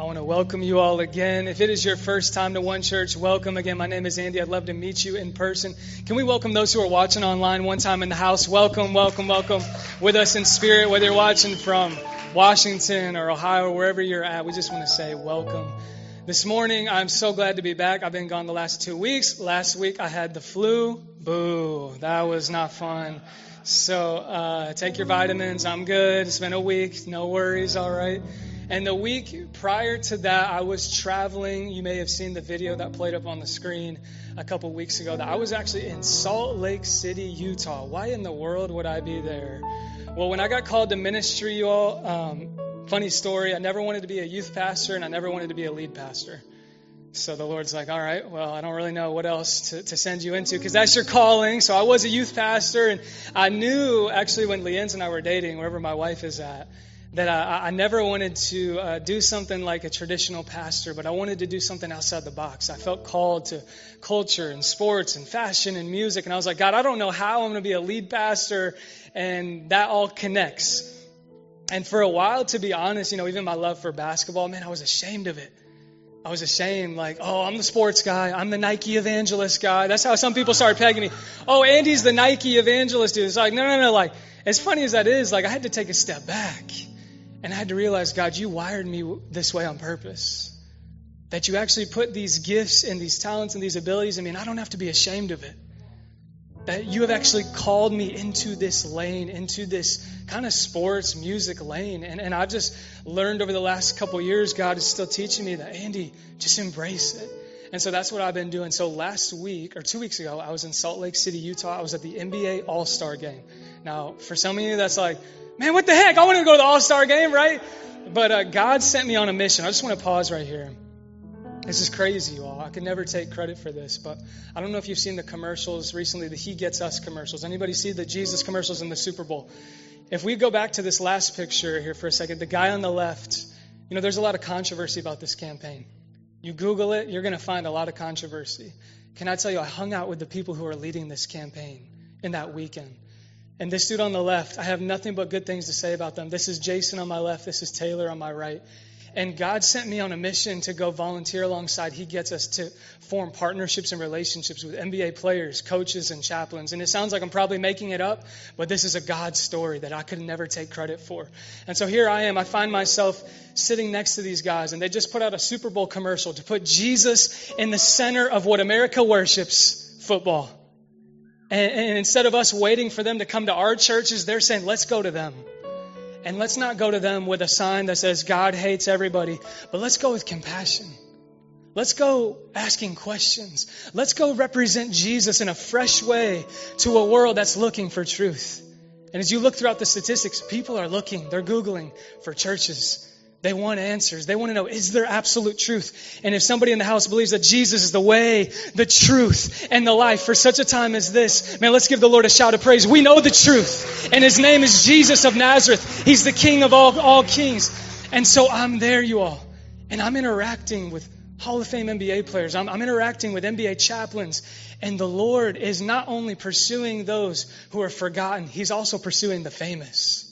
I want to welcome you all again. If it is your first time to One Church, welcome again. My name is Andy. I'd love to meet you in person. Can we welcome those who are watching online one time in the house? Welcome, welcome, welcome with us in spirit, whether you're watching from Washington or Ohio or wherever you're at. We just want to say welcome. This morning, I'm so glad to be back. I've been gone the last two weeks. Last week, I had the flu. Boo. That was not fun. So uh, take your vitamins. I'm good. It's been a week. No worries. All right. And the week prior to that, I was traveling. You may have seen the video that played up on the screen a couple weeks ago. That I was actually in Salt Lake City, Utah. Why in the world would I be there? Well, when I got called to ministry, you all, um, funny story. I never wanted to be a youth pastor, and I never wanted to be a lead pastor. So the Lord's like, all right, well, I don't really know what else to, to send you into because that's your calling. So I was a youth pastor, and I knew actually when Leanne's and I were dating, wherever my wife is at, that I, I never wanted to uh, do something like a traditional pastor, but I wanted to do something outside the box. I felt called to culture and sports and fashion and music, and I was like, God, I don't know how I'm going to be a lead pastor, and that all connects. And for a while, to be honest, you know, even my love for basketball, man, I was ashamed of it. I was ashamed, like, oh, I'm the sports guy. I'm the Nike evangelist guy. That's how some people started pegging me. Oh, Andy's the Nike evangelist dude. It's like, no, no, no. Like, as funny as that is, like, I had to take a step back. And I had to realize, God, you wired me this way on purpose. That you actually put these gifts and these talents and these abilities in me, and I don't have to be ashamed of it. That you have actually called me into this lane, into this kind of sports music lane. And, and I've just learned over the last couple years, God is still teaching me that, Andy, just embrace it. And so that's what I've been doing. So last week, or two weeks ago, I was in Salt Lake City, Utah. I was at the NBA All Star game. Now, for some of you, that's like, man, what the heck? I wanted to go to the All Star game, right? But uh, God sent me on a mission. I just want to pause right here. This is crazy, you all. I could never take credit for this, but I don't know if you've seen the commercials recently, the He Gets Us commercials. Anybody see the Jesus commercials in the Super Bowl? If we go back to this last picture here for a second, the guy on the left, you know, there's a lot of controversy about this campaign. You Google it, you're going to find a lot of controversy. Can I tell you, I hung out with the people who are leading this campaign in that weekend. And this dude on the left, I have nothing but good things to say about them. This is Jason on my left, this is Taylor on my right. And God sent me on a mission to go volunteer alongside. He gets us to form partnerships and relationships with NBA players, coaches, and chaplains. And it sounds like I'm probably making it up, but this is a God story that I could never take credit for. And so here I am. I find myself sitting next to these guys, and they just put out a Super Bowl commercial to put Jesus in the center of what America worships football. And, and instead of us waiting for them to come to our churches, they're saying, let's go to them. And let's not go to them with a sign that says God hates everybody, but let's go with compassion. Let's go asking questions. Let's go represent Jesus in a fresh way to a world that's looking for truth. And as you look throughout the statistics, people are looking, they're Googling for churches they want answers. They want to know, is there absolute truth? And if somebody in the house believes that Jesus is the way, the truth, and the life for such a time as this, man, let's give the Lord a shout of praise. We know the truth. And his name is Jesus of Nazareth. He's the King of all, all kings. And so I'm there, you all. And I'm interacting with Hall of Fame NBA players. I'm, I'm interacting with NBA chaplains. And the Lord is not only pursuing those who are forgotten, He's also pursuing the famous.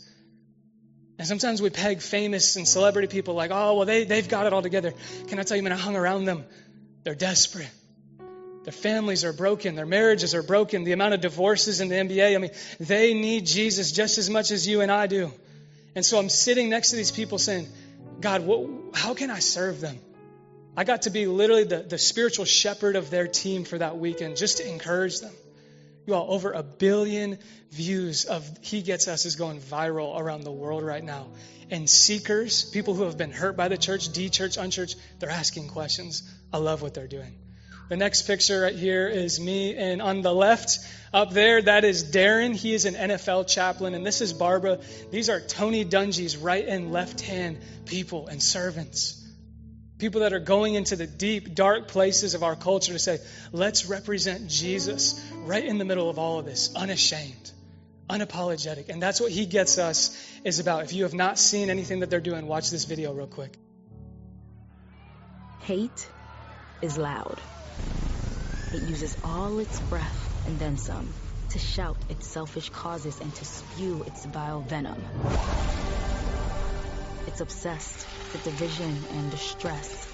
And sometimes we peg famous and celebrity people like, oh, well, they, they've got it all together. Can I tell you, man, I hung around them. They're desperate. Their families are broken. Their marriages are broken. The amount of divorces in the NBA, I mean, they need Jesus just as much as you and I do. And so I'm sitting next to these people saying, God, what, how can I serve them? I got to be literally the, the spiritual shepherd of their team for that weekend just to encourage them. You all, over a billion views of He Gets Us is going viral around the world right now. And seekers, people who have been hurt by the church, de church, unchurch, they're asking questions. I love what they're doing. The next picture right here is me, and on the left up there, that is Darren. He is an NFL chaplain, and this is Barbara. These are Tony Dungy's right and left hand people and servants. People that are going into the deep, dark places of our culture to say, let's represent Jesus right in the middle of all of this, unashamed, unapologetic. And that's what he gets us is about. If you have not seen anything that they're doing, watch this video real quick. Hate is loud. It uses all its breath and then some to shout its selfish causes and to spew its vile venom. It's obsessed with division and distress.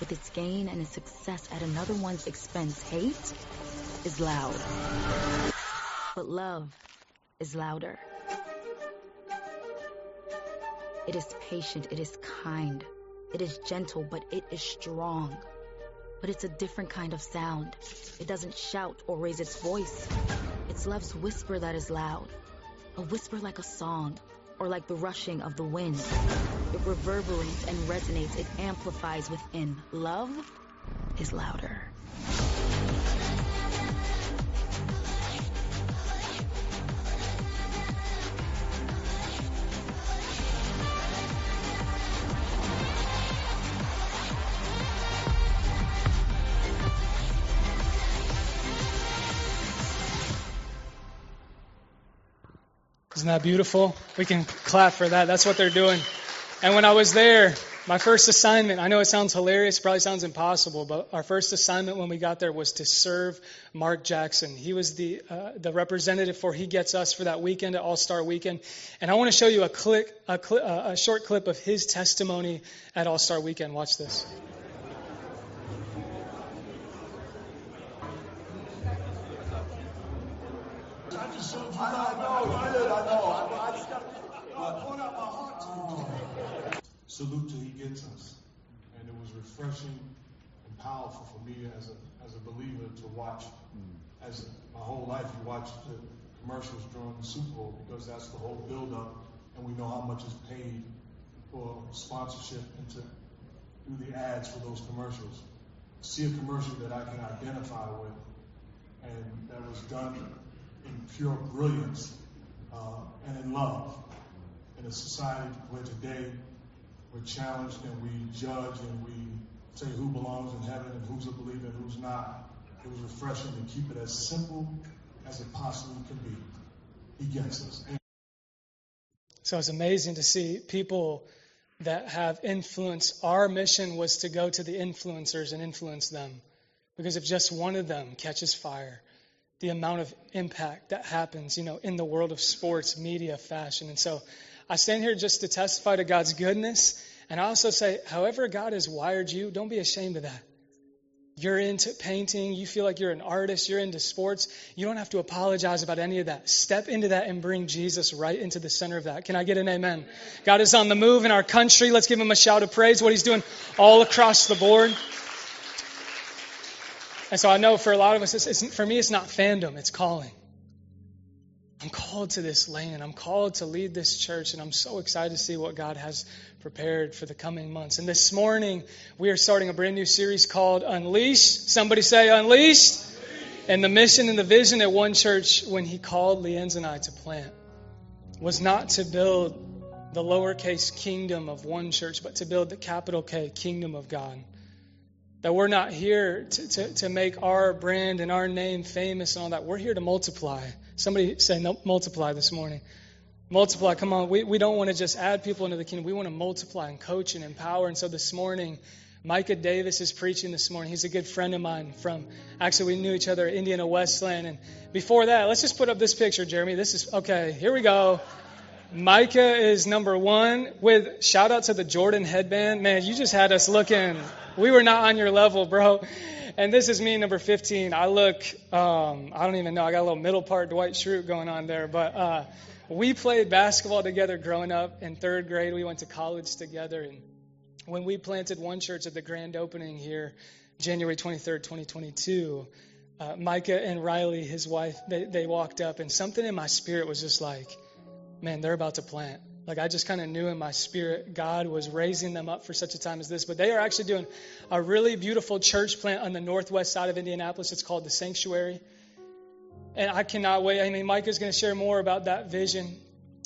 With its gain and its success at another one's expense, hate is loud. But love is louder. It is patient, it is kind, it is gentle, but it is strong. But it's a different kind of sound. It doesn't shout or raise its voice. It's love's whisper that is loud. A whisper like a song, or like the rushing of the wind. It reverberates and resonates, it amplifies within. Love is louder. Isn't that beautiful? We can clap for that. That's what they're doing. And when I was there, my first assignment, I know it sounds hilarious, probably sounds impossible, but our first assignment when we got there was to serve Mark Jackson. He was the, uh, the representative for He Gets Us for that weekend All Star Weekend. And I want to show you a, click, a, cli- uh, a short clip of his testimony at All Star Weekend. Watch this. I I know, I know. I, I just got I poured out my heart to you. salute till he gets us. And it was refreshing and powerful for me as a as a believer to watch. As my whole life, you watch the commercials during the Super Bowl because that's the whole build up, and we know how much is paid for sponsorship and to do the ads for those commercials. See a commercial that I can identify with, and that was done in pure brilliance uh, and in love in a society where today we're challenged and we judge and we say who belongs in heaven and who's a believer and who's not. It was refreshing to keep it as simple as it possibly can be. He gets us. So it's amazing to see people that have influence. Our mission was to go to the influencers and influence them. Because if just one of them catches fire, the amount of impact that happens, you know, in the world of sports, media, fashion. And so I stand here just to testify to God's goodness. And I also say, however God has wired you, don't be ashamed of that. You're into painting, you feel like you're an artist, you're into sports. You don't have to apologize about any of that. Step into that and bring Jesus right into the center of that. Can I get an amen? God is on the move in our country. Let's give him a shout of praise, what he's doing all across the board. And so I know for a lot of us, it's, it's, for me, it's not fandom, it's calling. I'm called to this lane. I'm called to lead this church, and I'm so excited to see what God has prepared for the coming months. And this morning, we are starting a brand new series called Unleash. Somebody say Unleashed. And the mission and the vision at One Church, when He called Leanne's and I to plant, was not to build the lowercase kingdom of One Church, but to build the capital K kingdom of God. That we're not here to, to, to make our brand and our name famous and all that. We're here to multiply. Somebody say no, multiply this morning. Multiply. Come on. We, we don't want to just add people into the kingdom. We want to multiply and coach and empower. And so this morning, Micah Davis is preaching this morning. He's a good friend of mine from, actually, we knew each other at Indiana Wesleyan. And before that, let's just put up this picture, Jeremy. This is, okay, here we go. Micah is number one with shout out to the Jordan headband. Man, you just had us looking. We were not on your level, bro. And this is me, number 15. I look, um, I don't even know. I got a little middle part Dwight Schrute going on there. But uh, we played basketball together growing up in third grade. We went to college together. And when we planted one church at the grand opening here, January 23rd, 2022, uh, Micah and Riley, his wife, they, they walked up, and something in my spirit was just like, man, they're about to plant. Like I just kind of knew in my spirit God was raising them up for such a time as this. But they are actually doing a really beautiful church plant on the northwest side of Indianapolis. It's called the Sanctuary. And I cannot wait. I mean, Micah's going to share more about that vision.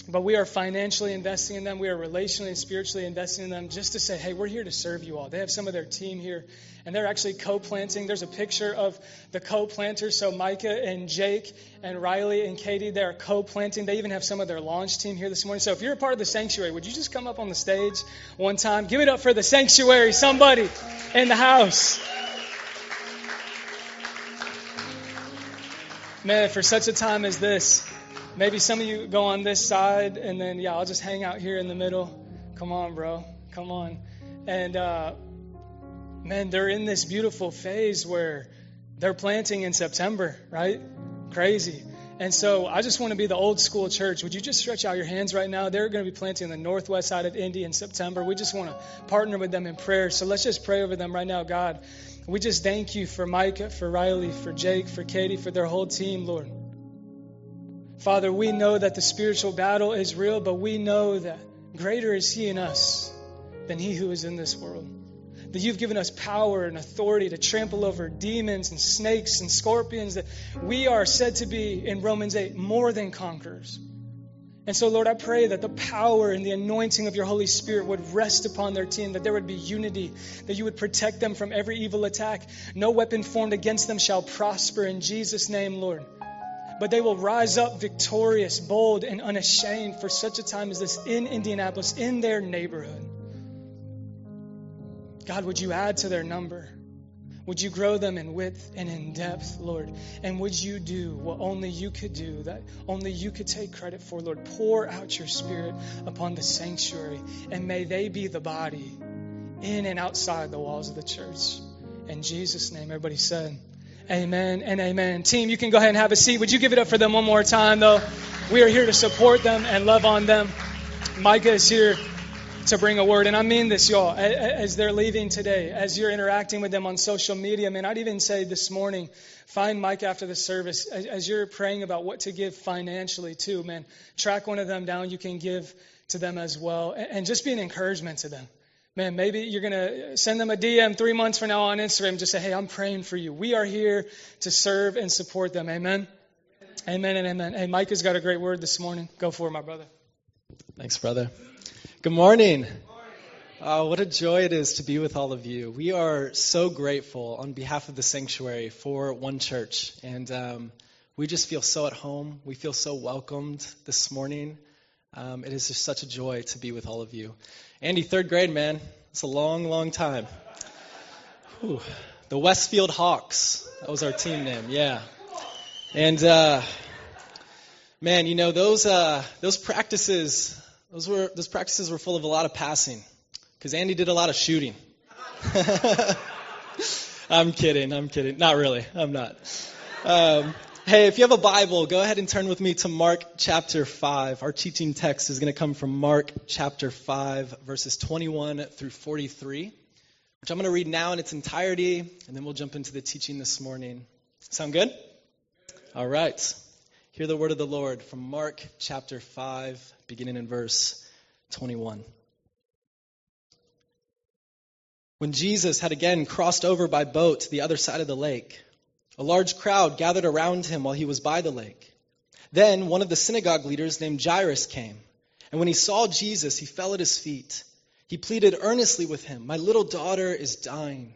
But we are financially investing in them. We are relationally and spiritually investing in them just to say, hey, we're here to serve you all. They have some of their team here, and they're actually co planting. There's a picture of the co planters. So Micah and Jake and Riley and Katie, they're co planting. They even have some of their launch team here this morning. So if you're a part of the sanctuary, would you just come up on the stage one time? Give it up for the sanctuary, somebody in the house. Man, for such a time as this, maybe some of you go on this side, and then, yeah, I'll just hang out here in the middle. Come on, bro. Come on. And uh, man, they're in this beautiful phase where they're planting in September, right? Crazy. And so I just want to be the old school church. Would you just stretch out your hands right now? They're going to be planting in the northwest side of Indy in September. We just want to partner with them in prayer. So let's just pray over them right now, God. We just thank you for Micah, for Riley, for Jake, for Katie, for their whole team, Lord. Father, we know that the spiritual battle is real, but we know that greater is He in us than He who is in this world. That you've given us power and authority to trample over demons and snakes and scorpions, that we are said to be, in Romans 8, more than conquerors. And so, Lord, I pray that the power and the anointing of your Holy Spirit would rest upon their team, that there would be unity, that you would protect them from every evil attack. No weapon formed against them shall prosper in Jesus' name, Lord. But they will rise up victorious, bold, and unashamed for such a time as this in Indianapolis, in their neighborhood. God, would you add to their number? Would you grow them in width and in depth, Lord? And would you do what only you could do, that only you could take credit for, Lord? Pour out your spirit upon the sanctuary, and may they be the body in and outside the walls of the church. In Jesus' name, everybody said, Amen and amen. Team, you can go ahead and have a seat. Would you give it up for them one more time, though? We are here to support them and love on them. Micah is here to bring a word. And I mean this, y'all, as they're leaving today, as you're interacting with them on social media. I mean, I'd even say this morning, find Mike after the service, as you're praying about what to give financially, too, man, track one of them down. You can give to them as well. And just be an encouragement to them. Man, maybe you're going to send them a DM three months from now on Instagram. Just say, hey, I'm praying for you. We are here to serve and support them. Amen. Amen and amen. Hey, Mike has got a great word this morning. Go for it, my brother. Thanks, brother. Good morning. Uh, what a joy it is to be with all of you. We are so grateful on behalf of the sanctuary for One Church, and um, we just feel so at home. We feel so welcomed this morning. Um, it is just such a joy to be with all of you. Andy, third grade, man. It's a long, long time. Whew. The Westfield Hawks. That was our team name, yeah. And uh, man, you know those uh, those practices those were those practices were full of a lot of passing because Andy did a lot of shooting. I'm kidding. I'm kidding. Not really. I'm not. Um, hey, if you have a Bible, go ahead and turn with me to Mark chapter 5. Our teaching text is going to come from Mark chapter 5, verses 21 through 43, which I'm going to read now in its entirety, and then we'll jump into the teaching this morning. Sound good? All right. Hear the word of the Lord from Mark chapter 5, beginning in verse 21. When Jesus had again crossed over by boat to the other side of the lake, a large crowd gathered around him while he was by the lake. Then one of the synagogue leaders named Jairus came, and when he saw Jesus, he fell at his feet. He pleaded earnestly with him, My little daughter is dying.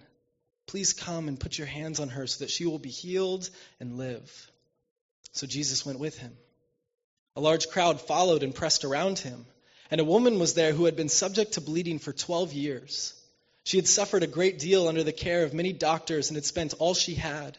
Please come and put your hands on her so that she will be healed and live. So Jesus went with him. A large crowd followed and pressed around him, and a woman was there who had been subject to bleeding for 12 years. She had suffered a great deal under the care of many doctors and had spent all she had.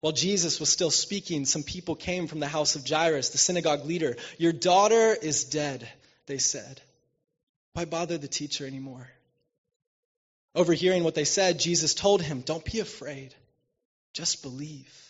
While Jesus was still speaking, some people came from the house of Jairus, the synagogue leader. Your daughter is dead, they said. Why bother the teacher anymore? Overhearing what they said, Jesus told him, Don't be afraid, just believe.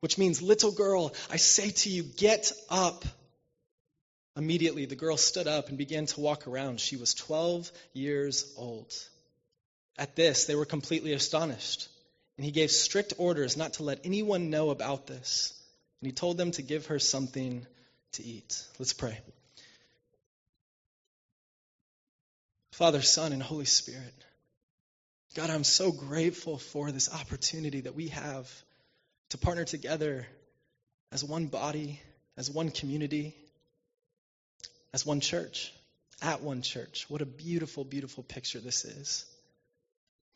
which means, little girl, I say to you, get up. Immediately, the girl stood up and began to walk around. She was 12 years old. At this, they were completely astonished. And he gave strict orders not to let anyone know about this. And he told them to give her something to eat. Let's pray. Father, Son, and Holy Spirit. God, I'm so grateful for this opportunity that we have to partner together as one body, as one community, as one church, at one church. What a beautiful, beautiful picture this is.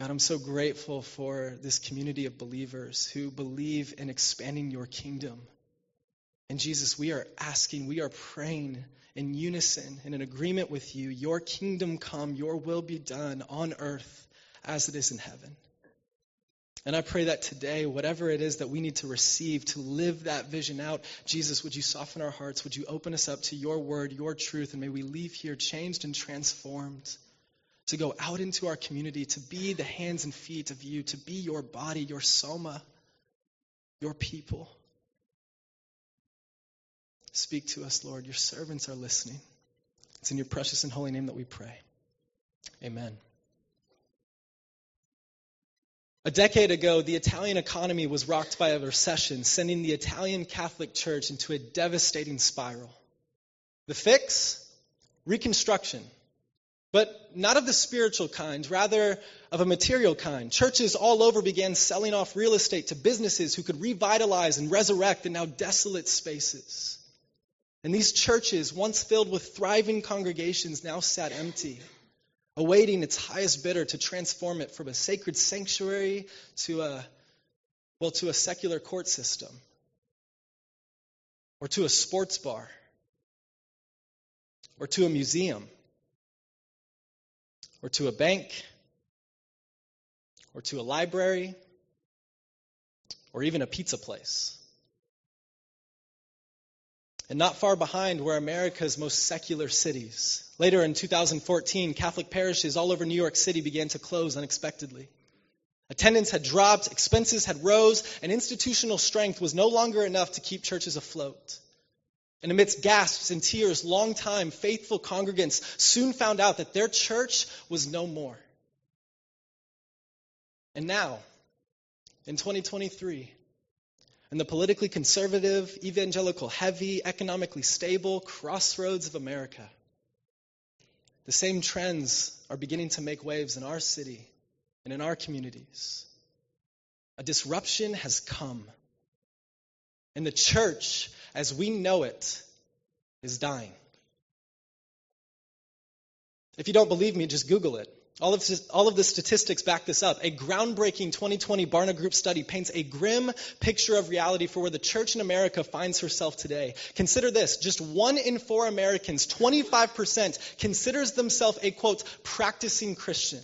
God, I'm so grateful for this community of believers who believe in expanding your kingdom. And Jesus, we are asking, we are praying in unison, and in agreement with you, your kingdom come, your will be done on earth as it is in heaven. And I pray that today, whatever it is that we need to receive to live that vision out, Jesus, would you soften our hearts? Would you open us up to your word, your truth, and may we leave here changed and transformed to go out into our community, to be the hands and feet of you, to be your body, your soma, your people. Speak to us, Lord. Your servants are listening. It's in your precious and holy name that we pray. Amen. A decade ago, the Italian economy was rocked by a recession, sending the Italian Catholic Church into a devastating spiral. The fix? Reconstruction. But not of the spiritual kind, rather of a material kind. Churches all over began selling off real estate to businesses who could revitalize and resurrect the now desolate spaces. And these churches, once filled with thriving congregations, now sat empty, awaiting its highest bidder to transform it from a sacred sanctuary to a, well, to a secular court system or to a sports bar or to a museum or to a bank or to a library or even a pizza place. And not far behind were America's most secular cities. Later in 2014, Catholic parishes all over New York City began to close unexpectedly. Attendance had dropped, expenses had rose, and institutional strength was no longer enough to keep churches afloat. And amidst gasps and tears, longtime faithful congregants soon found out that their church was no more. And now, in 2023, in the politically conservative, evangelical, heavy, economically stable crossroads of America. The same trends are beginning to make waves in our city and in our communities. A disruption has come. And the church, as we know it, is dying. If you don't believe me, just Google it. All of, all of the statistics back this up. A groundbreaking 2020 Barna Group study paints a grim picture of reality for where the church in America finds herself today. Consider this just one in four Americans, 25%, considers themselves a quote, practicing Christian.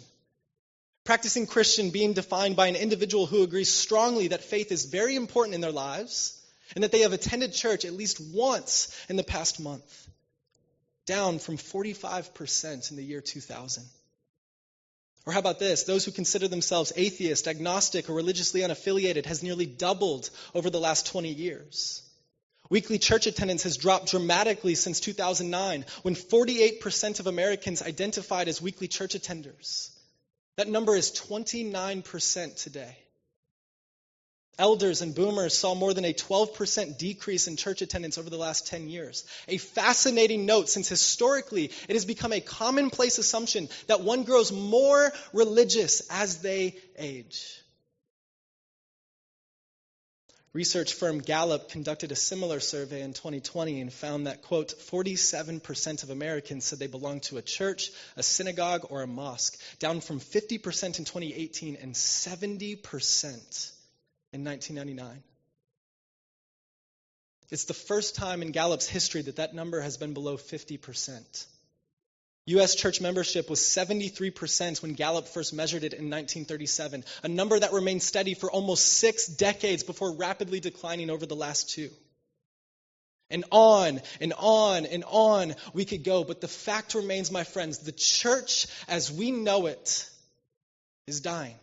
Practicing Christian being defined by an individual who agrees strongly that faith is very important in their lives and that they have attended church at least once in the past month, down from 45% in the year 2000. Or how about this? Those who consider themselves atheist, agnostic, or religiously unaffiliated has nearly doubled over the last 20 years. Weekly church attendance has dropped dramatically since 2009, when 48% of Americans identified as weekly church attenders. That number is 29% today. Elders and boomers saw more than a 12% decrease in church attendance over the last 10 years. A fascinating note since historically it has become a commonplace assumption that one grows more religious as they age. Research firm Gallup conducted a similar survey in 2020 and found that, quote, 47% of Americans said they belonged to a church, a synagogue, or a mosque, down from 50% in 2018 and 70% in 1999. It's the first time in Gallup's history that that number has been below 50%. U.S. church membership was 73% when Gallup first measured it in 1937, a number that remained steady for almost six decades before rapidly declining over the last two. And on and on and on we could go. But the fact remains, my friends, the church as we know it is dying.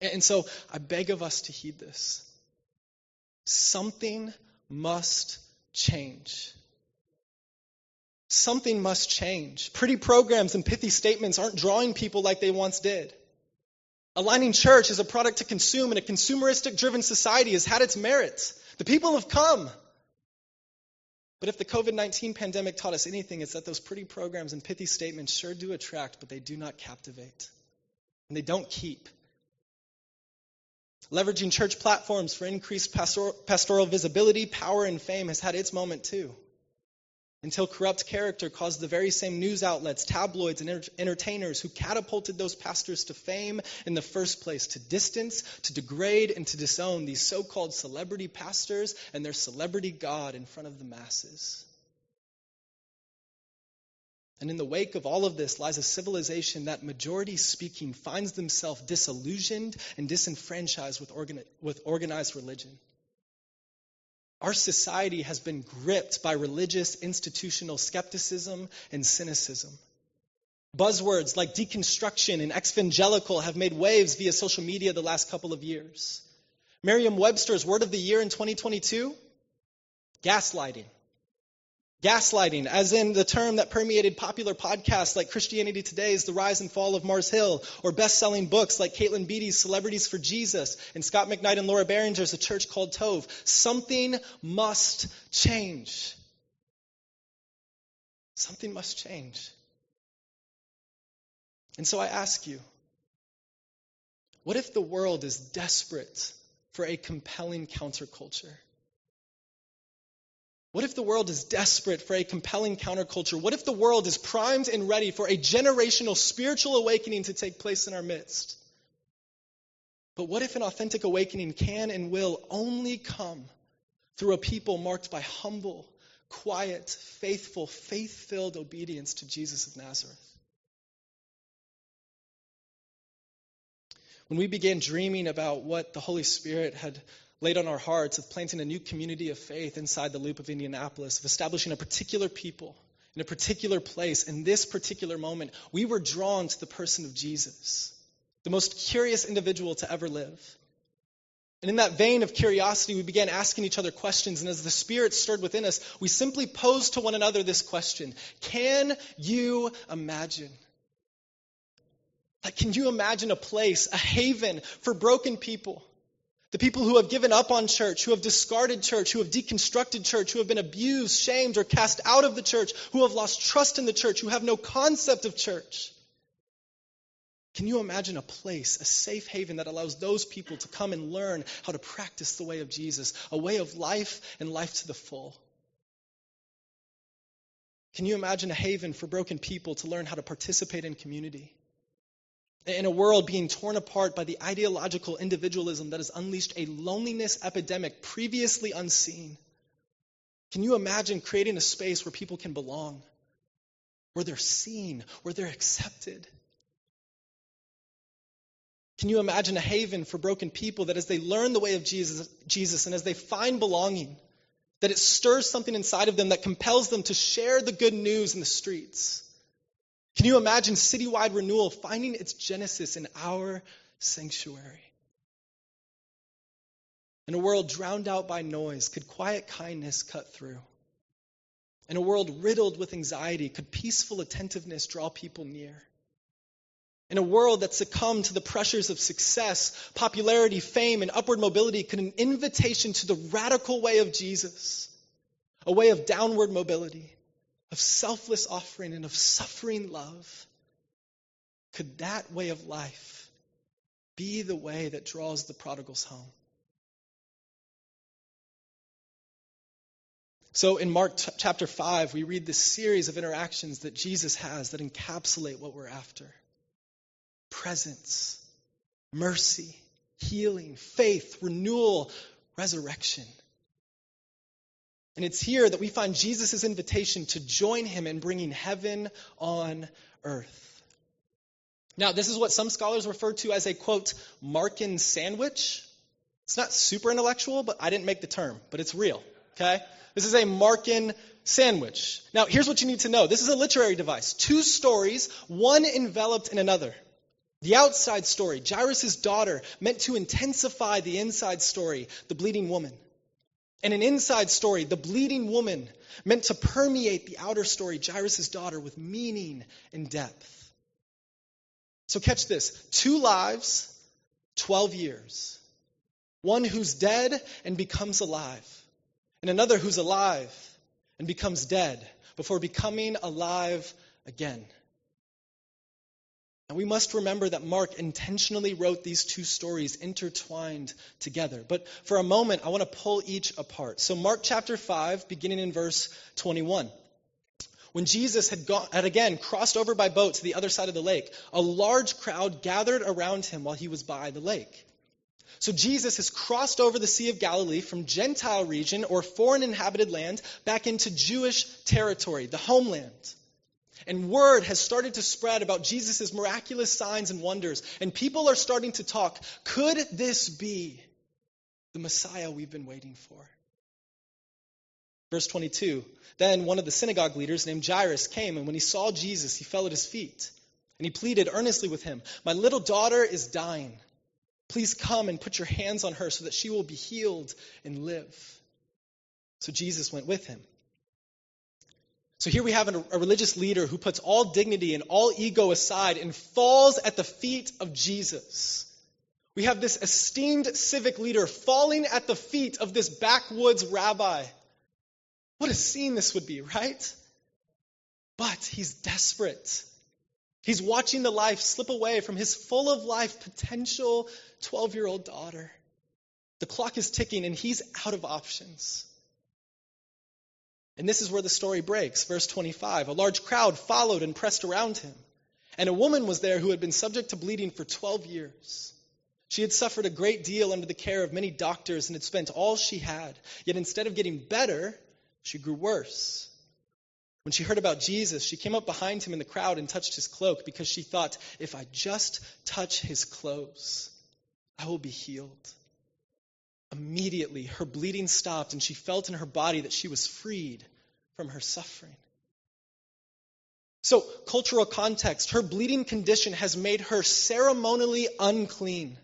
And so I beg of us to heed this. Something must change. Something must change. Pretty programs and pithy statements aren't drawing people like they once did. Aligning church as a product to consume in a consumeristic driven society has had its merits. The people have come. But if the COVID 19 pandemic taught us anything, it's that those pretty programs and pithy statements sure do attract, but they do not captivate. And they don't keep. Leveraging church platforms for increased pastoral, visibility, power, and fame has had its moment too. Until corrupt character caused the very same news outlets, tabloids, and entertainers who catapulted those pastors to fame in the first place to distance, to degrade, and to disown these so called celebrity pastors and their celebrity God in front of the masses. And in the wake of all of this lies a civilization that, majority speaking, finds themselves disillusioned and disenfranchised with, organi- with organized religion. Our society has been gripped by religious institutional skepticism and cynicism. Buzzwords like deconstruction and evangelical have made waves via social media the last couple of years. Merriam Webster's word of the year in 2022 gaslighting. Gaslighting, as in the term that permeated popular podcasts like Christianity Today's The Rise and Fall of Mars Hill, or best selling books like Katelyn Beaty's Celebrities for Jesus and Scot McKnight and Laura Barringer's A Church Called Tove. Something must change. Something must change. And so I ask you, what if the world is desperate for a compelling counterculture? What if the world is desperate for a compelling counterculture? What if the world is primed and ready for a generational spiritual awakening to take place in our midst? But what if an authentic awakening can and will only come through a people marked by humble, quiet, faithful, faith filled obedience to Jesus of Nazareth? When we began dreaming about what the Holy Spirit had laid on our hearts of planting a new community of faith inside the loop of Indianapolis, of establishing a particular people in a particular place, in this particular moment, we were drawn to the person of Jesus, the most curious individual to ever live. And in that vein of curiosity, we began asking each other questions. And as the Spirit stirred within us, we simply posed to one another this question Can you imagine? Like, can you imagine a place, a haven for broken people? The people who have given up on church, who have discarded church, who have deconstructed church, who have been abused, shamed, or cast out of the church, who have lost trust in the church, who have no concept of church. Can you imagine a place, a safe haven that allows those people to come and learn how to practice the way of Jesus, a way of life and life to the full? Can you imagine a haven for broken people to learn how to participate in community? In a world being torn apart by the ideological individualism that has unleashed a loneliness epidemic previously unseen. Can you imagine creating a space where people can belong, where they're seen, where they're accepted? Can you imagine a haven for broken people that as they learn the way of Jesus, Jesus and as they find belonging, that it stirs something inside of them that compels them to share the good news in the streets? Can you imagine citywide renewal finding its genesis in our sanctuary? In a world drowned out by noise, could quiet kindness cut through? In a world riddled with anxiety, could peaceful attentiveness draw people near? In a world that succumbed to the pressures of success, popularity, fame, and upward mobility, could an invitation to the radical way of Jesus, a way of downward mobility, of selfless offering and of suffering love, could that way of life be the way that draws the prodigals home? So in Mark t- chapter 5, we read this series of interactions that Jesus has that encapsulate what we're after presence, mercy, healing, faith, renewal, resurrection. And it's here that we find Jesus' invitation to join him in bringing heaven on earth. Now, this is what some scholars refer to as a quote, Markan sandwich. It's not super intellectual, but I didn't make the term, but it's real. Okay? This is a Markan sandwich. Now, here's what you need to know this is a literary device. Two stories, one enveloped in another. The outside story, Jairus' daughter, meant to intensify the inside story, the bleeding woman. And an inside story, the bleeding woman, meant to permeate the outer story, Jairus' daughter, with meaning and depth. So catch this two lives, 12 years. One who's dead and becomes alive, and another who's alive and becomes dead before becoming alive again. And we must remember that Mark intentionally wrote these two stories intertwined together. But for a moment, I want to pull each apart. So, Mark chapter 5, beginning in verse 21. When Jesus had, had again crossed over by boat to the other side of the lake, a large crowd gathered around him while he was by the lake. So Jesus has crossed over the Sea of Galilee from Gentile region or foreign inhabited land back into Jewish territory, the homeland. And word has started to spread about Jesus' miraculous signs and wonders. And people are starting to talk. Could this be the Messiah we've been waiting for? Verse 22 Then one of the synagogue leaders named Jairus came, and when he saw Jesus, he fell at his feet. And he pleaded earnestly with him My little daughter is dying. Please come and put your hands on her so that she will be healed and live. So Jesus went with him. So here we have a, religious leader who puts all dignity and all ego aside and falls at the feet of Jesus. We have this esteemed civic leader falling at the feet of this backwoods rabbi. What a scene this would be, right? But he's desperate. He's watching the life slip away from his full of life potential 12 year old daughter. The clock is ticking and he's out of options. And this is where the story breaks. Verse 25 A large crowd followed and pressed around him. And a woman was there who had been subject to bleeding for 12 years. She had suffered a great deal under the care of many doctors and had spent all she had. Yet instead of getting better, she grew worse. When she heard about Jesus, she came up behind him in the crowd and touched his cloak because she thought, if I just touch his clothes, I will be healed. Immediately, her bleeding stopped, and she felt in her body that she was freed from her suffering. So, cultural context her bleeding condition has made her ceremonially unclean.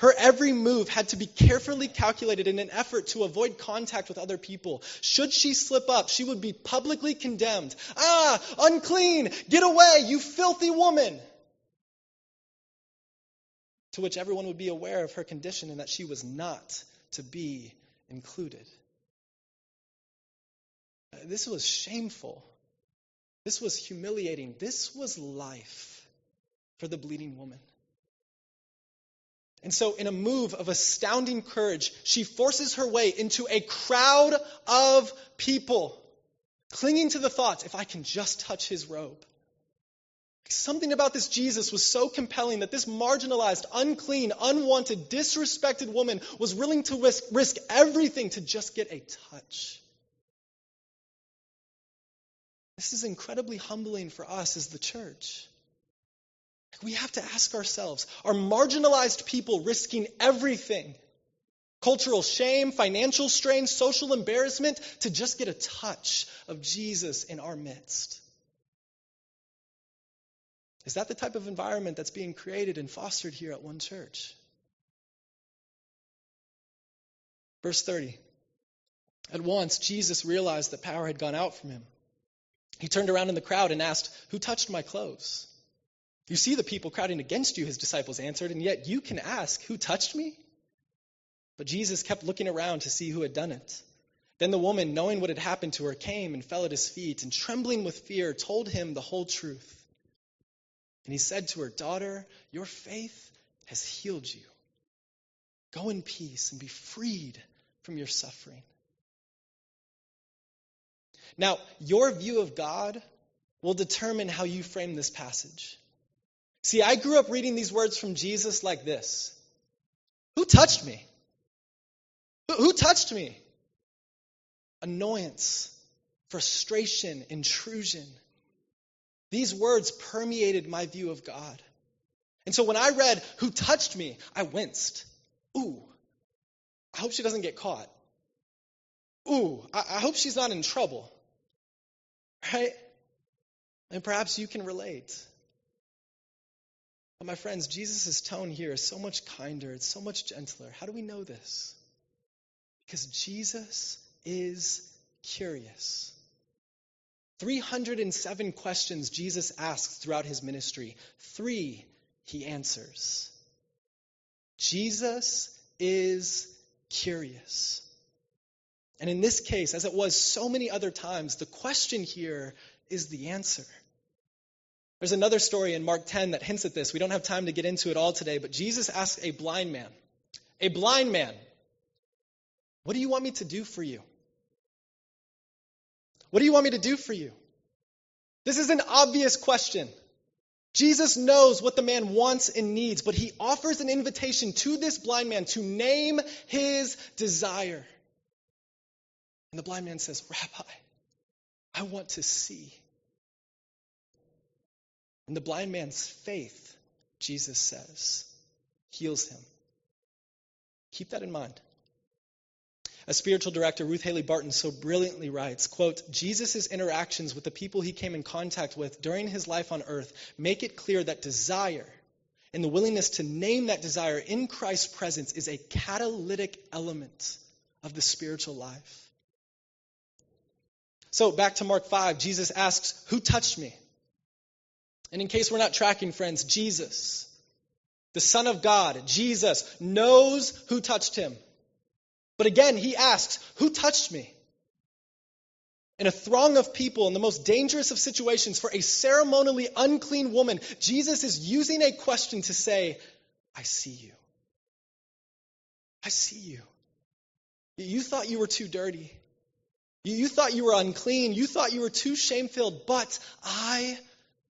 Her every move had to be carefully calculated in an effort to avoid contact with other people. Should she slip up, she would be publicly condemned. Ah, unclean! Get away, you filthy woman! To which everyone would be aware of her condition and that she was not to be included. This was shameful. This was humiliating. This was life for the bleeding woman. And so, in a move of astounding courage, she forces her way into a crowd of people, clinging to the thought if I can just touch his robe. Something about this Jesus was so compelling that this marginalized, unclean, unwanted, disrespected woman was willing to risk, risk everything to just get a touch. This is incredibly humbling for us as the church. We have to ask ourselves are marginalized people risking everything? Cultural shame, financial strain, social embarrassment to just get a touch of Jesus in our midst? Is that the type of environment that's being created and fostered here at One Church? Verse 30. At once, Jesus realized that power had gone out from him. He turned around in the crowd and asked, Who touched my clothes? You see the people crowding against you, his disciples answered, and yet you can ask, Who touched me? But Jesus kept looking around to see who had done it. Then the woman, knowing what had happened to her, came and fell at his feet, and trembling with fear, told him the whole truth. And he said to her, Daughter, your faith has healed you. Go in peace and be freed from your suffering. Now, your view of God will determine how you frame this passage. See, I grew up reading these words from Jesus like this Who touched me? Who, touched me? Annoyance, frustration, intrusion. These words permeated my view of God. And so when I read, Who touched me? I winced. Ooh, I hope she doesn't get caught. Ooh, I, I hope she's not in trouble. Right? And perhaps you can relate. But my friends, Jesus' tone here is so much kinder, it's so much gentler. How do we know this? Because Jesus is curious. 307 questions Jesus asks throughout his ministry. Three he answers. Jesus is curious. And in this case, as it was so many other times, the question here is the answer. There's another story in Mark 10 that hints at this. We don't have time to get into it all today, but Jesus asked a blind man, a blind man, What do you want me to do for you? What do you want me to do for you? This is an obvious question. Jesus knows what the man wants and needs, but he offers an invitation to this blind man to name his desire. And the blind man says, Rabbi, I want to see. And the blind man's faith, Jesus says, heals him. Keep that in mind. As spiritual director Ruth Haley Barton so brilliantly writes, quote, Jesus' interactions with the people he came in contact with during his life on earth make it clear that desire and the willingness to name that desire in Christ's presence is a catalytic element of the spiritual life. So back to Mark 5, Jesus asks, Who touched me? And in case we're not tracking, friends, Jesus, the Son of God, Jesus, knows who touched him. But again, he asks, Who touched me? In a throng of people, in the most dangerous of situations, for a ceremonially unclean woman, Jesus is using a question to say, I see you. I see you. You thought you were too dirty. You thought you were unclean. You thought you were too shame filled, but I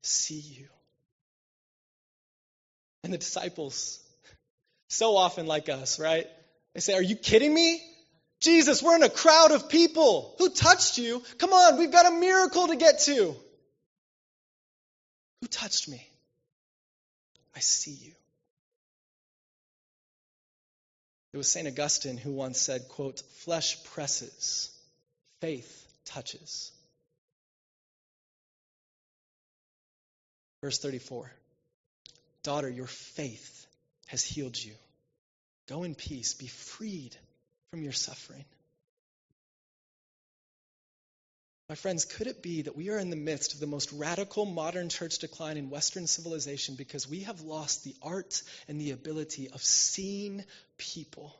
see you. And the disciples, so often like us, right? They say, Are you kidding me? Jesus, we're in a crowd of people. Who touched you? Come on, we've got a miracle to get to. Who touched me? I see you. It was St. Augustine who once said, quote, flesh presses, faith touches. Verse 34 Daughter, your faith has healed you. Go in peace, be freed from your suffering. My friends, could it be that we are in the midst of the most radical modern church decline in Western civilization because we have lost the art and the ability of seeing people?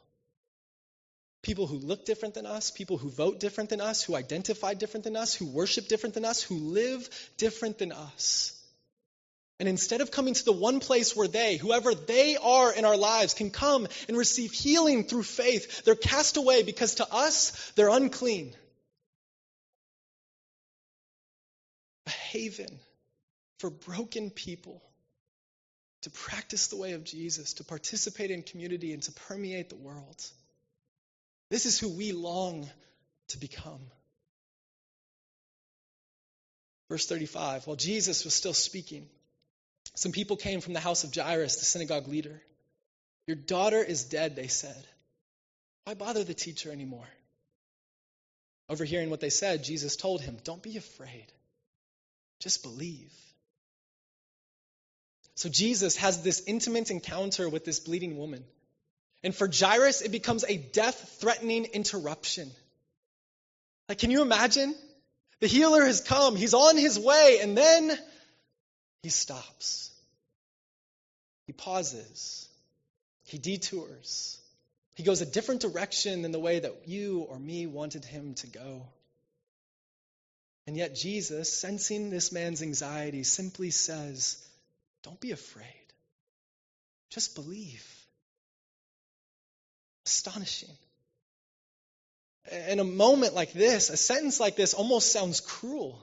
People who look different than us, people who vote different than us, who identify different than us, who worship different than us, who live different than us. And instead of coming to the one place where they, whoever they are in our lives, can come and receive healing through faith, they're cast away because to us, they're unclean. A haven for broken people to practice the way of Jesus, to participate in community, and to permeate the world. This is who we long to become. Verse 35 While Jesus was still speaking, some people came from the house of Jairus, the synagogue leader. Your daughter is dead, they said. Why bother the teacher anymore? Overhearing what they said, Jesus told him, Don't be afraid. Just believe. So Jesus has this intimate encounter with this bleeding woman. And for Jairus, it becomes a death threatening interruption. Like, can you imagine? The healer has come, he's on his way, and then he stops. He pauses. He detours. He goes a different direction than the way that you or me wanted him to go. And yet, Jesus, sensing this man's anxiety, simply says, Don't be afraid. Just believe. Astonishing. In a moment like this, a sentence like this almost sounds cruel.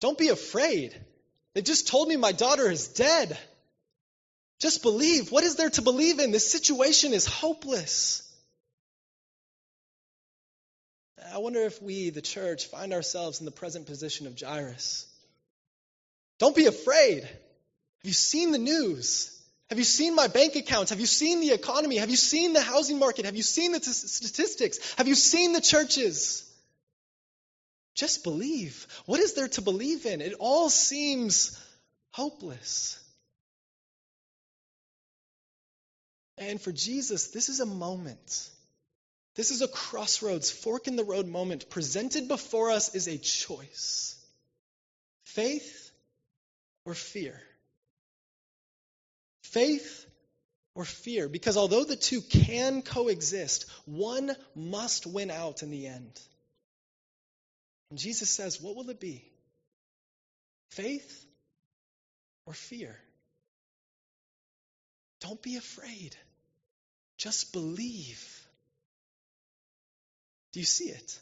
Don't be afraid. They just told me my daughter is dead. Just believe. What is there to believe in? This situation is hopeless. I wonder if we, the church, find ourselves in the present position of Jairus. Don't be afraid. Have you seen the news? Have you seen my bank accounts? Have you seen the economy? Have you seen the housing market? Have you seen the t- statistics? Have you seen the churches? Just believe. What is there to believe in? It all seems hopeless. And for Jesus, this is a moment. This is a crossroads, fork in the road moment. Presented before us is a choice faith or fear. Faith or fear. Because although the two can coexist, one must win out in the end. And Jesus says, What will it be? Faith or fear? Don't be afraid. Just believe. Do you see it?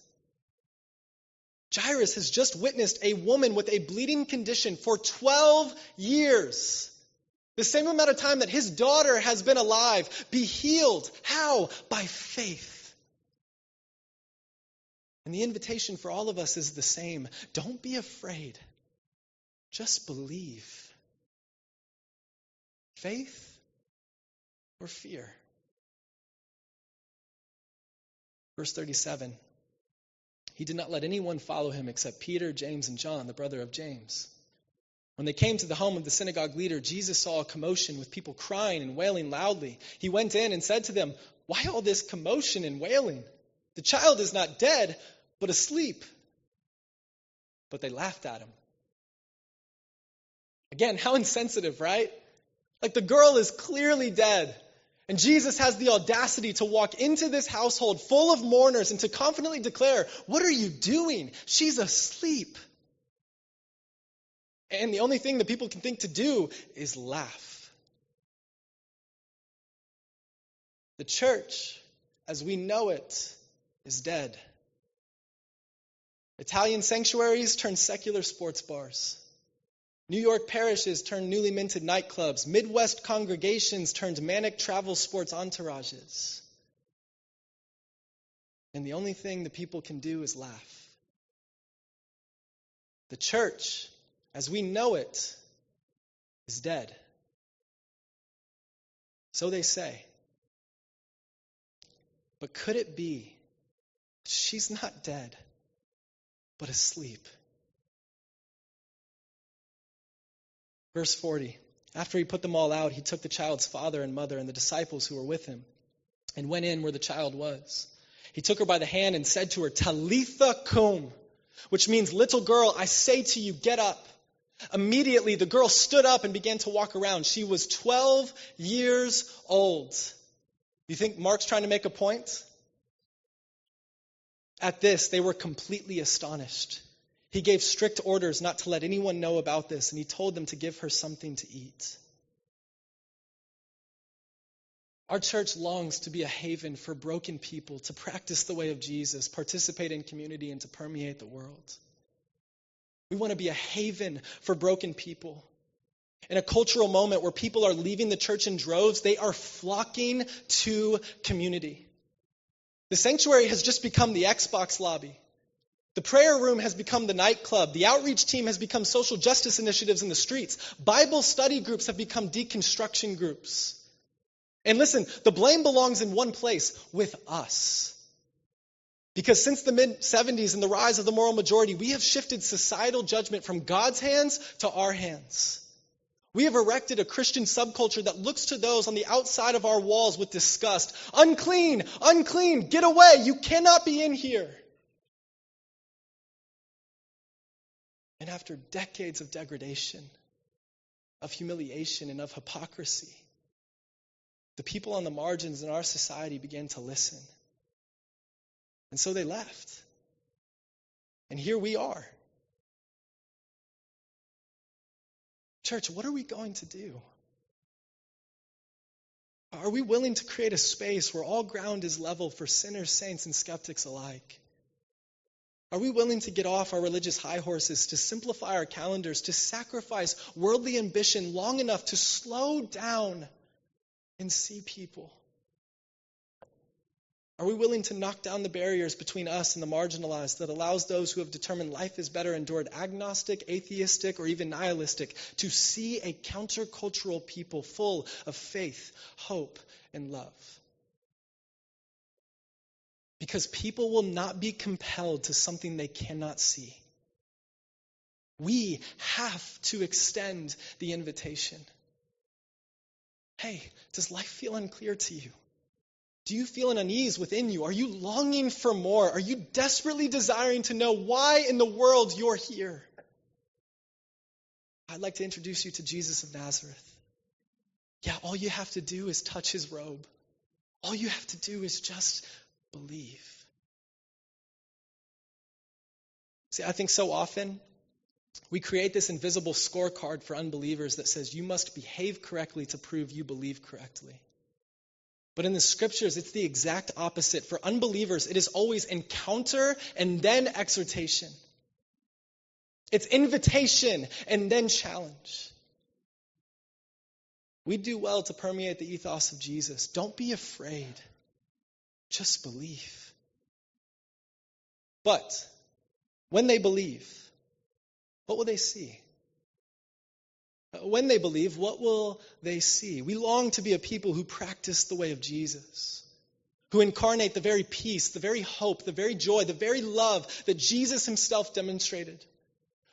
Jairus has just witnessed a woman with a bleeding condition for 12 years. The same amount of time that his daughter has been alive, be healed. How? By faith. And the invitation for all of us is the same. Don't be afraid. Just believe. Faith or fear? Verse 37 He did not let anyone follow him except Peter, James, and John, the brother of James. When they came to the home of the synagogue leader, Jesus saw a commotion with people crying and wailing loudly. He went in and said to them, Why all this commotion and wailing? The child is not dead, but asleep. But they laughed at him. Again, how insensitive, right? Like the girl is clearly dead. And Jesus has the audacity to walk into this household full of mourners and to confidently declare, What are you doing? She's asleep. And the only thing that people can think to do is laugh. The church, as we know it, is dead. Italian sanctuaries turn secular sports bars. New York parishes turned newly minted nightclubs. Midwest congregations turned manic travel sports entourages. And the only thing the people can do is laugh. The church as we know it, is dead. So they say. But could it be she's not dead, but asleep? Verse 40 After he put them all out, he took the child's father and mother and the disciples who were with him and went in where the child was. He took her by the hand and said to her, Talitha cum, which means, Little girl, I say to you, get up. Immediately, the girl stood up and began to walk around. She was 12 years old. You think Mark's trying to make a point? At this, they were completely astonished. He gave strict orders not to let anyone know about this, and he told them to give her something to eat. Our church longs to be a haven for broken people, to practice the way of Jesus, participate in community, and to permeate the world. We want to be a haven for broken people. In a cultural moment where people are leaving the church in droves, they are flocking to community. The sanctuary has just become the Xbox lobby. The prayer room has become the nightclub. The outreach team has become social justice initiatives in the streets. Bible study groups have become deconstruction groups. And listen, the blame belongs in one place with us. Because since the mid 70s and the rise of the moral majority, we have shifted societal judgment from God's hands to our hands. We have erected a Christian subculture that looks to those on the outside of our walls with disgust. Unclean, unclean, get away, you cannot be in here. And after decades of degradation, of humiliation, and of hypocrisy, the people on the margins in our society began to listen. And so they left. And here we are. Church, what are we going to do? Are we willing to create a space where all ground is level for sinners, saints, and skeptics alike? Are we willing to get off our religious high horses, to simplify our calendars, to sacrifice worldly ambition long enough to slow down and see people? Are we willing to knock down the barriers between us and the marginalized that allows those who have determined life is better endured agnostic, atheistic, or even nihilistic to see a countercultural people full of faith, hope, and love? Because people will not be compelled to something they cannot see. We have to extend the invitation. Hey, does life feel unclear to you? Do you feel an unease within you? Are you longing for more? Are you desperately desiring to know why in the world you're here? I'd like to introduce you to Jesus of Nazareth. Yeah, all you have to do is touch his robe. All you have to do is just believe. See, I think so often we create this invisible scorecard for unbelievers that says you must behave correctly to prove you believe correctly. But in the scriptures, it's the exact opposite. For unbelievers, it is always encounter and then exhortation. It's invitation and then challenge. We do well to permeate the ethos of Jesus. Don't be afraid, just believe. But when they believe, what will they see? When they believe, what will they see? We long to be a people who practice the way of Jesus, who incarnate the very peace, the very hope, the very joy, the very love that Jesus himself demonstrated.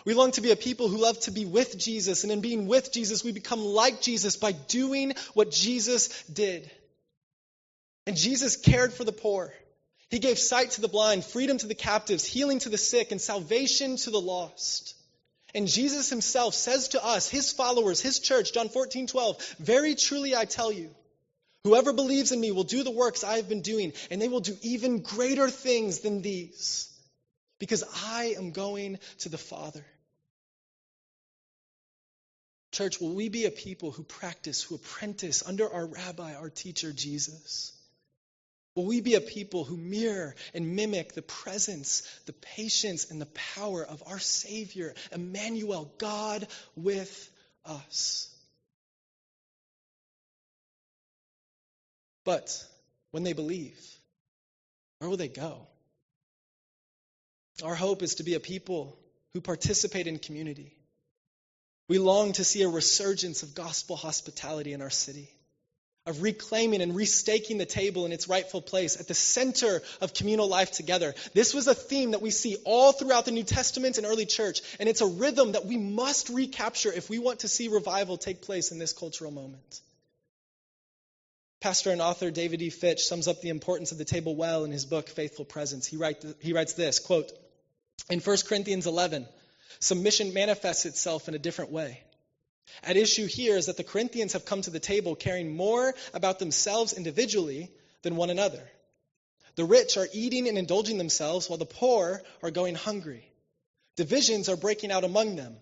We long to be a people who love to be with Jesus, and in being with Jesus, we become like Jesus by doing what Jesus did. And Jesus cared for the poor. He gave sight to the blind, freedom to the captives, healing to the sick, and salvation to the lost. And Jesus himself says to us, his followers, his church, John 14, 12, Very truly I tell you, whoever believes in me will do the works I have been doing, and they will do even greater things than these, because I am going to the Father. Church, will we be a people who practice, who apprentice under our rabbi, our teacher, Jesus? Will we be a people who mirror and mimic the presence, the patience, and the power of our Savior, Emmanuel, God with us? But when they believe, where will they go? Our hope is to be a people who participate in community. We long to see a resurgence of gospel hospitality in our city of reclaiming and restaking the table in its rightful place at the center of communal life together. This was a theme that we see all throughout the New Testament and early church, and it's a rhythm that we must recapture if we want to see revival take place in this cultural moment. Pastor and author David E. Fitch sums up the importance of the table well in his book Faithful Presence. He, write, he writes this, quote, in 1 Corinthians 11, submission manifests itself in a different way. At issue here is that the Corinthians have come to the table caring more about themselves individually than one another. The rich are eating and indulging themselves while the poor are going hungry. Divisions are breaking out among them.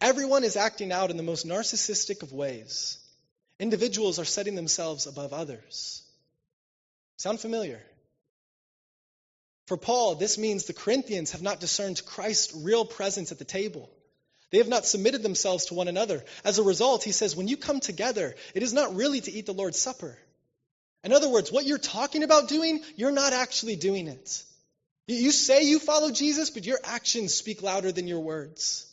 Everyone is acting out in the most narcissistic of ways. Individuals are setting themselves above others. Sound familiar? For Paul, this means the Corinthians have not discerned Christ's real presence at the table. They have not submitted themselves to one another. As a result, he says, when you come together, it is not really to eat the Lord's Supper. In other words, what you're talking about doing, you're not actually doing it. You say you follow Jesus, but your actions speak louder than your words.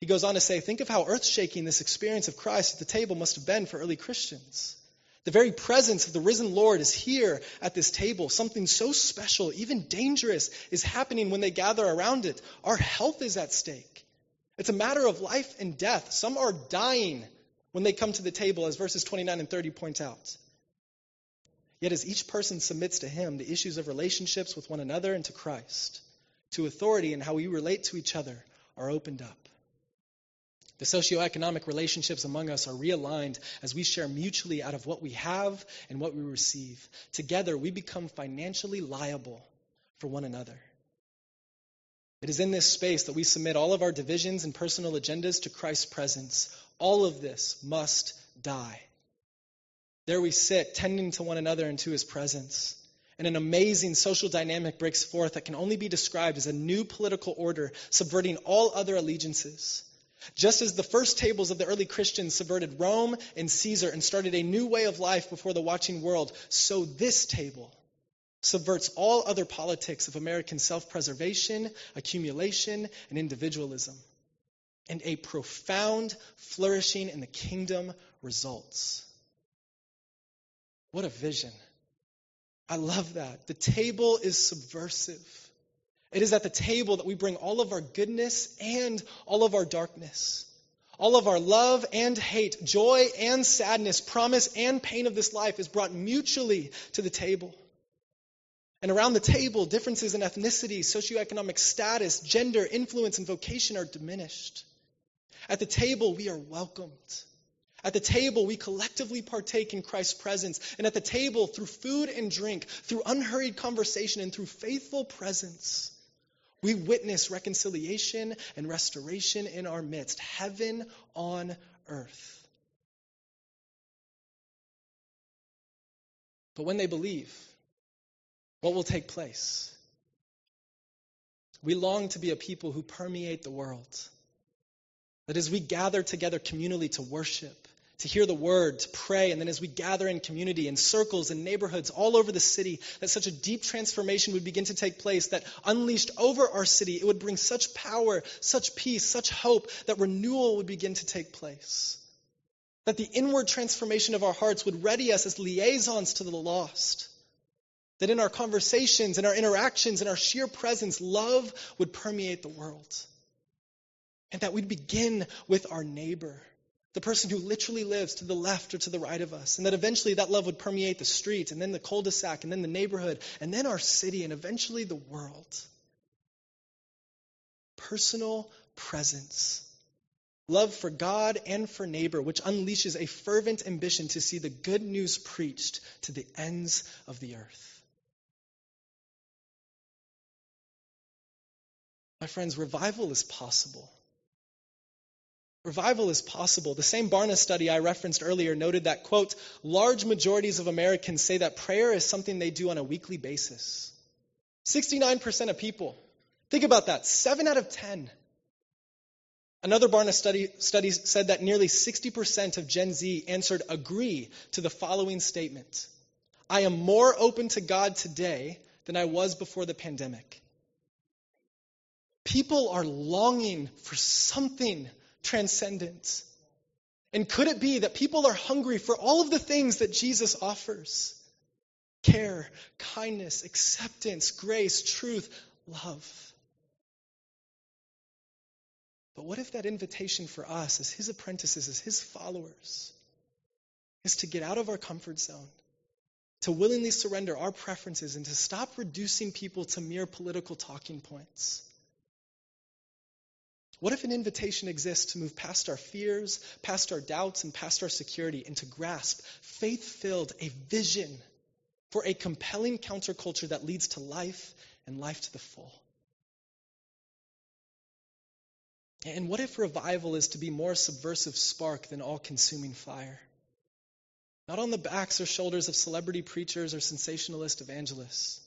He goes on to say, think of how earth shaking this experience of Christ at the table must have been for early Christians. The very presence of the risen Lord is here at this table. Something so special, even dangerous, is happening when they gather around it. Our health is at stake. It's a matter of life and death. Some are dying when they come to the table, as verses 29 and 30 point out. Yet, as each person submits to Him, the issues of relationships with one another and to Christ, to authority and how we relate to each other, are opened up. The socioeconomic relationships among us are realigned as we share mutually out of what we have and what we receive. Together, we become financially liable for one another. It is in this space that we submit all of our divisions and personal agendas to Christ's presence. All of this must die. There we sit, tending to one another and to his presence. And an amazing social dynamic breaks forth that can only be described as a new political order subverting all other allegiances. Just as the first tables of the early Christians subverted Rome and Caesar and started a new way of life before the watching world, so this table subverts all other politics of American self preservation, accumulation, and individualism. And a profound flourishing in the kingdom results. What a vision. I love that. The table is subversive. It is at the table that we bring all of our goodness and all of our darkness, all of our love and hate, joy and sadness, promise and pain of this life is brought mutually to the table. And around the table, differences in ethnicity, socioeconomic status, gender, influence, and vocation are diminished. At the table, we are welcomed. At the table, we collectively partake in Christ's presence. And at the table, through food and drink, through unhurried conversation, and through faithful presence, we witness reconciliation and restoration in our midst, heaven on earth. But when they believe, what will take place? We long to be a people who permeate the world. That as we gather together communally to worship, to hear the word, to pray, and then as we gather in community, in circles, in neighborhoods all over the city, that such a deep transformation would begin to take place, that unleashed over our city, it would bring such power, such peace, such hope, that renewal would begin to take place. That the inward transformation of our hearts would ready us as liaisons to the lost. That in our conversations, in our interactions, in our sheer presence, love would permeate the world. And that we'd begin with our neighbor, the person who literally lives to the left or to the right of us. And that eventually that love would permeate the street, and then the cul de sac, and then the neighborhood, and then our city, and eventually the world. Personal presence. Love for God and for neighbor, which unleashes a fervent ambition to see the good news preached to the ends of the earth. My friends, revival is possible. Revival is possible. The same Barna study I referenced earlier noted that, quote, large majorities of Americans say that prayer is something they do on a weekly basis. 69% of people. Think about that. 7 out of 10. Another Barna study, study said that nearly 60% of Gen Z answered agree to the following statement I am more open to God today than I was before the pandemic. People are longing for something transcendent. And could it be that people are hungry for all of the things that Jesus offers? Care, kindness, acceptance, grace, truth, love. But what if that invitation for us as his apprentices, as his followers, is to get out of our comfort zone, to willingly surrender our preferences, and to stop reducing people to mere political talking points? What if an invitation exists to move past our fears, past our doubts, and past our security, and to grasp, faith filled, a vision for a compelling counterculture that leads to life and life to the full? And what if revival is to be more subversive spark than all consuming fire? Not on the backs or shoulders of celebrity preachers or sensationalist evangelists.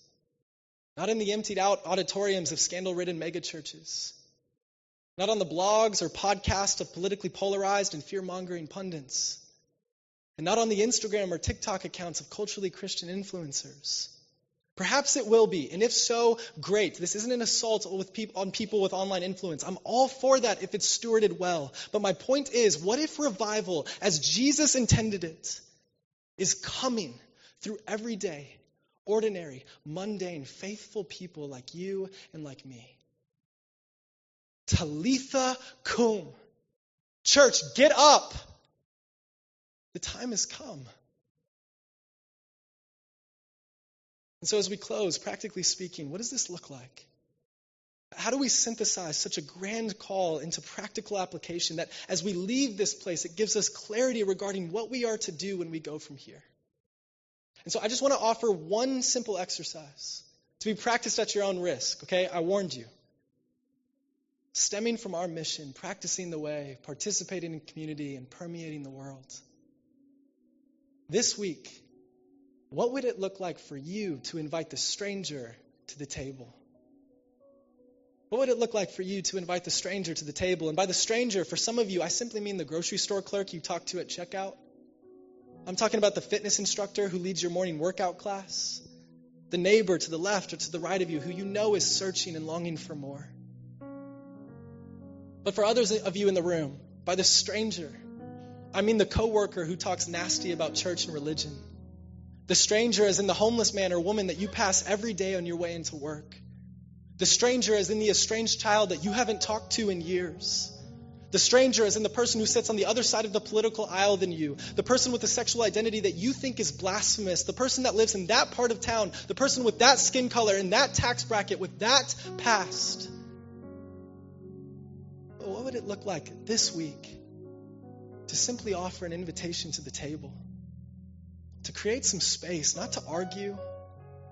Not in the emptied out auditoriums of scandal ridden megachurches. Not on the blogs or podcasts of politically polarized and fear mongering pundits. And not on the Instagram or TikTok accounts of culturally Christian influencers. Perhaps it will be, and if so, great. This isn't an assault on people with online influence. I'm all for that if it's stewarded well. But my point is, what if revival, as Jesus intended it, is coming through everyday, ordinary, mundane, faithful people like you and like me? Talitha cum. Church, get up. The time has come. And so, as we close, practically speaking, what does this look like? How do we synthesize such a grand call into practical application that as we leave this place, it gives us clarity regarding what we are to do when we go from here? And so, I just want to offer one simple exercise to be practiced at your own risk, okay? I warned you stemming from our mission, practicing the way, participating in community, and permeating the world. This week, what would it look like for you to invite the stranger to the table? What would it look like for you to invite the stranger to the table? And by the stranger, for some of you, I simply mean the grocery store clerk you talk to at checkout. I'm talking about the fitness instructor who leads your morning workout class. the neighbor to the left or to the right of you who you know is searching and longing for more. But for others of you in the room, by the stranger, I mean the coworker who talks nasty about church and religion. The stranger is in the homeless man or woman that you pass every day on your way into work. The stranger is in the estranged child that you haven't talked to in years. The stranger is in the person who sits on the other side of the political aisle than you. The person with a sexual identity that you think is blasphemous. The person that lives in that part of town. The person with that skin color in that tax bracket with that past. Would it look like this week to simply offer an invitation to the table? To create some space, not to argue,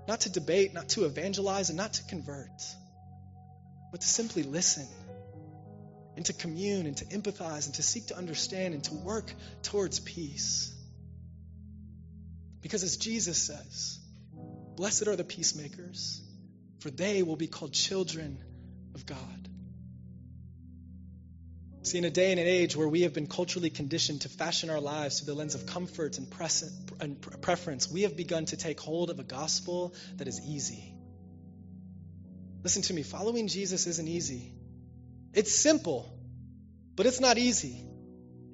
not to debate, not to evangelize, and not to convert, but to simply listen and to commune and to empathize and to seek to understand and to work towards peace. Because as Jesus says, blessed are the peacemakers, for they will be called children of God. See, in a day and an age where we have been culturally conditioned to fashion our lives through the lens of comfort and, and preference, we have begun to take hold of a gospel that is easy. Listen to me, following Jesus isn't easy. It's simple, but it's not easy.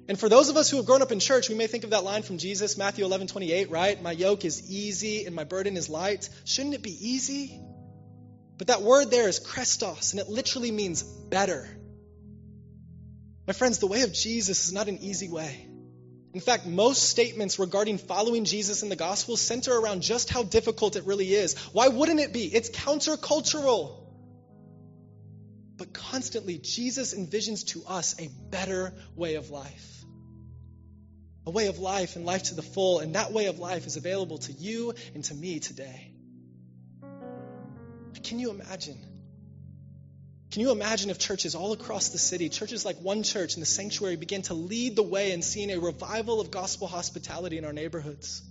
And for those of us who have grown up in church, we may think of that line from Jesus, Matthew 11, 28, right? My yoke is easy and my burden is light. Shouldn't it be easy? But that word there is chrestos, and it literally means better. My friends, the way of Jesus is not an easy way. In fact, most statements regarding following Jesus in the gospel center around just how difficult it really is. Why wouldn't it be? It's countercultural. But constantly, Jesus envisions to us a better way of life. A way of life and life to the full, and that way of life is available to you and to me today. Can you imagine? Can you imagine if churches all across the city, churches like one church in the sanctuary, began to lead the way in seeing a revival of gospel hospitality in our neighborhoods?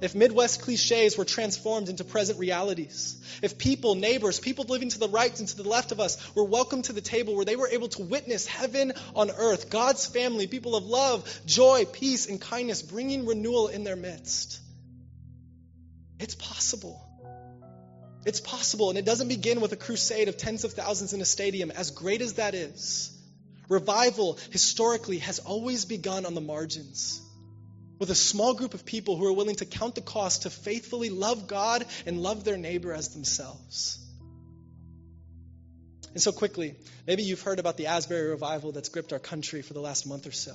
If Midwest cliches were transformed into present realities, if people, neighbors, people living to the right and to the left of us were welcomed to the table where they were able to witness heaven on earth, God's family, people of love, joy, peace, and kindness, bringing renewal in their midst. It's possible. It's possible, and it doesn't begin with a crusade of tens of thousands in a stadium, as great as that is. Revival, historically, has always begun on the margins with a small group of people who are willing to count the cost to faithfully love God and love their neighbor as themselves. And so, quickly, maybe you've heard about the Asbury revival that's gripped our country for the last month or so.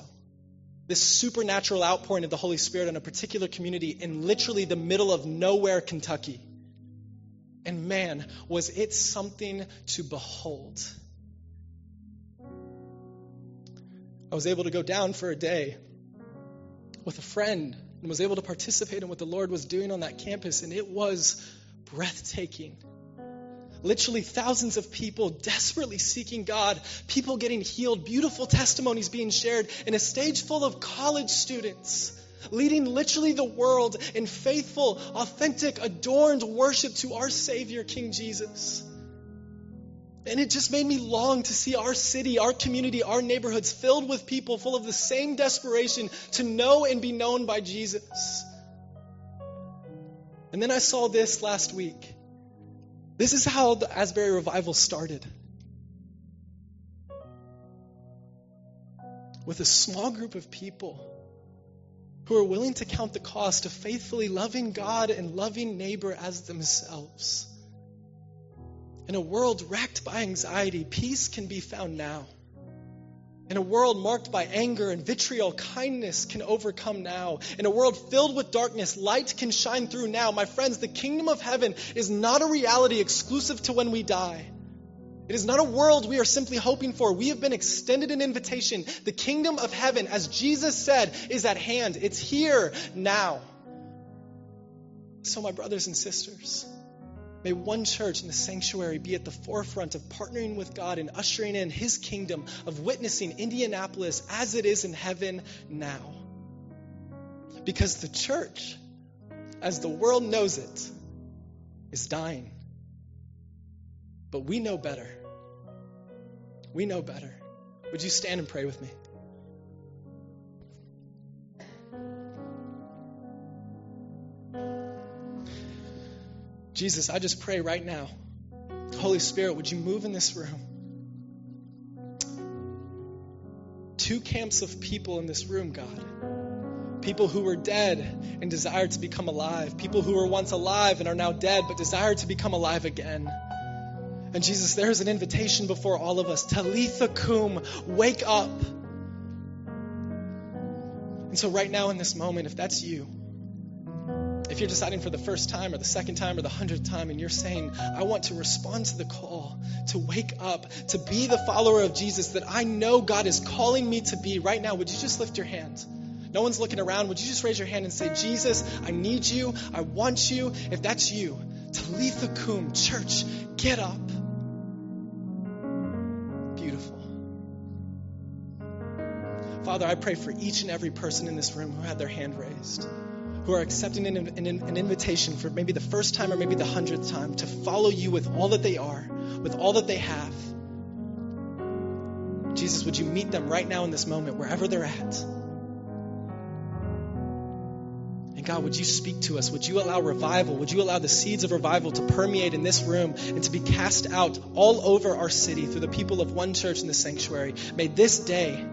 This supernatural outpouring of the Holy Spirit on a particular community in literally the middle of nowhere, Kentucky. And man, was it something to behold. I was able to go down for a day with a friend and was able to participate in what the Lord was doing on that campus, and it was breathtaking. Literally, thousands of people desperately seeking God, people getting healed, beautiful testimonies being shared, and a stage full of college students leading literally the world in faithful, authentic, adorned worship to our Savior, King Jesus. And it just made me long to see our city, our community, our neighborhoods filled with people full of the same desperation to know and be known by Jesus. And then I saw this last week. This is how the Asbury revival started. With a small group of people who are willing to count the cost of faithfully loving God and loving neighbor as themselves. In a world racked by anxiety, peace can be found now. In a world marked by anger and vitriol, kindness can overcome now. In a world filled with darkness, light can shine through now. My friends, the kingdom of heaven is not a reality exclusive to when we die. It is not a world we are simply hoping for. We have been extended an invitation. The kingdom of heaven, as Jesus said, is at hand. It's here now. So, my brothers and sisters, May one church in the sanctuary be at the forefront of partnering with God and ushering in His kingdom, of witnessing Indianapolis as it is in heaven now. Because the church, as the world knows it, is dying. But we know better. We know better. Would you stand and pray with me? Jesus, I just pray right now. Holy Spirit, would you move in this room? Two camps of people in this room, God. People who were dead and desired to become alive. People who were once alive and are now dead but desire to become alive again. And Jesus, there's an invitation before all of us. Talitha cum, wake up. And so, right now in this moment, if that's you, if you're deciding for the first time or the second time or the hundredth time and you're saying, I want to respond to the call, to wake up, to be the follower of Jesus that I know God is calling me to be right now, would you just lift your hand? No one's looking around. Would you just raise your hand and say, Jesus, I need you. I want you. If that's you, Talitha Kum, church, get up. Beautiful. Father, I pray for each and every person in this room who had their hand raised, who are accepting an, an, an invitation for maybe the first time or maybe the hundredth time to follow you with all that they are, with all that they have. Jesus, would you meet them right now in this moment, wherever they're at? God, would you speak to us? Would you allow revival? Would you allow the seeds of revival to permeate in this room and to be cast out all over our city through the people of one church in the sanctuary? May this day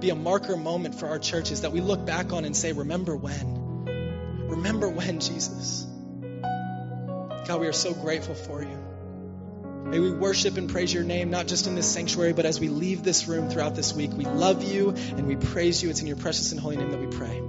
be a marker moment for our churches that we look back on and say, Remember when? Remember when, Jesus? God, we are so grateful for you. May we worship and praise your name, not just in this sanctuary, but as we leave this room throughout this week. We love you and we praise you. It's in your precious and holy name that we pray.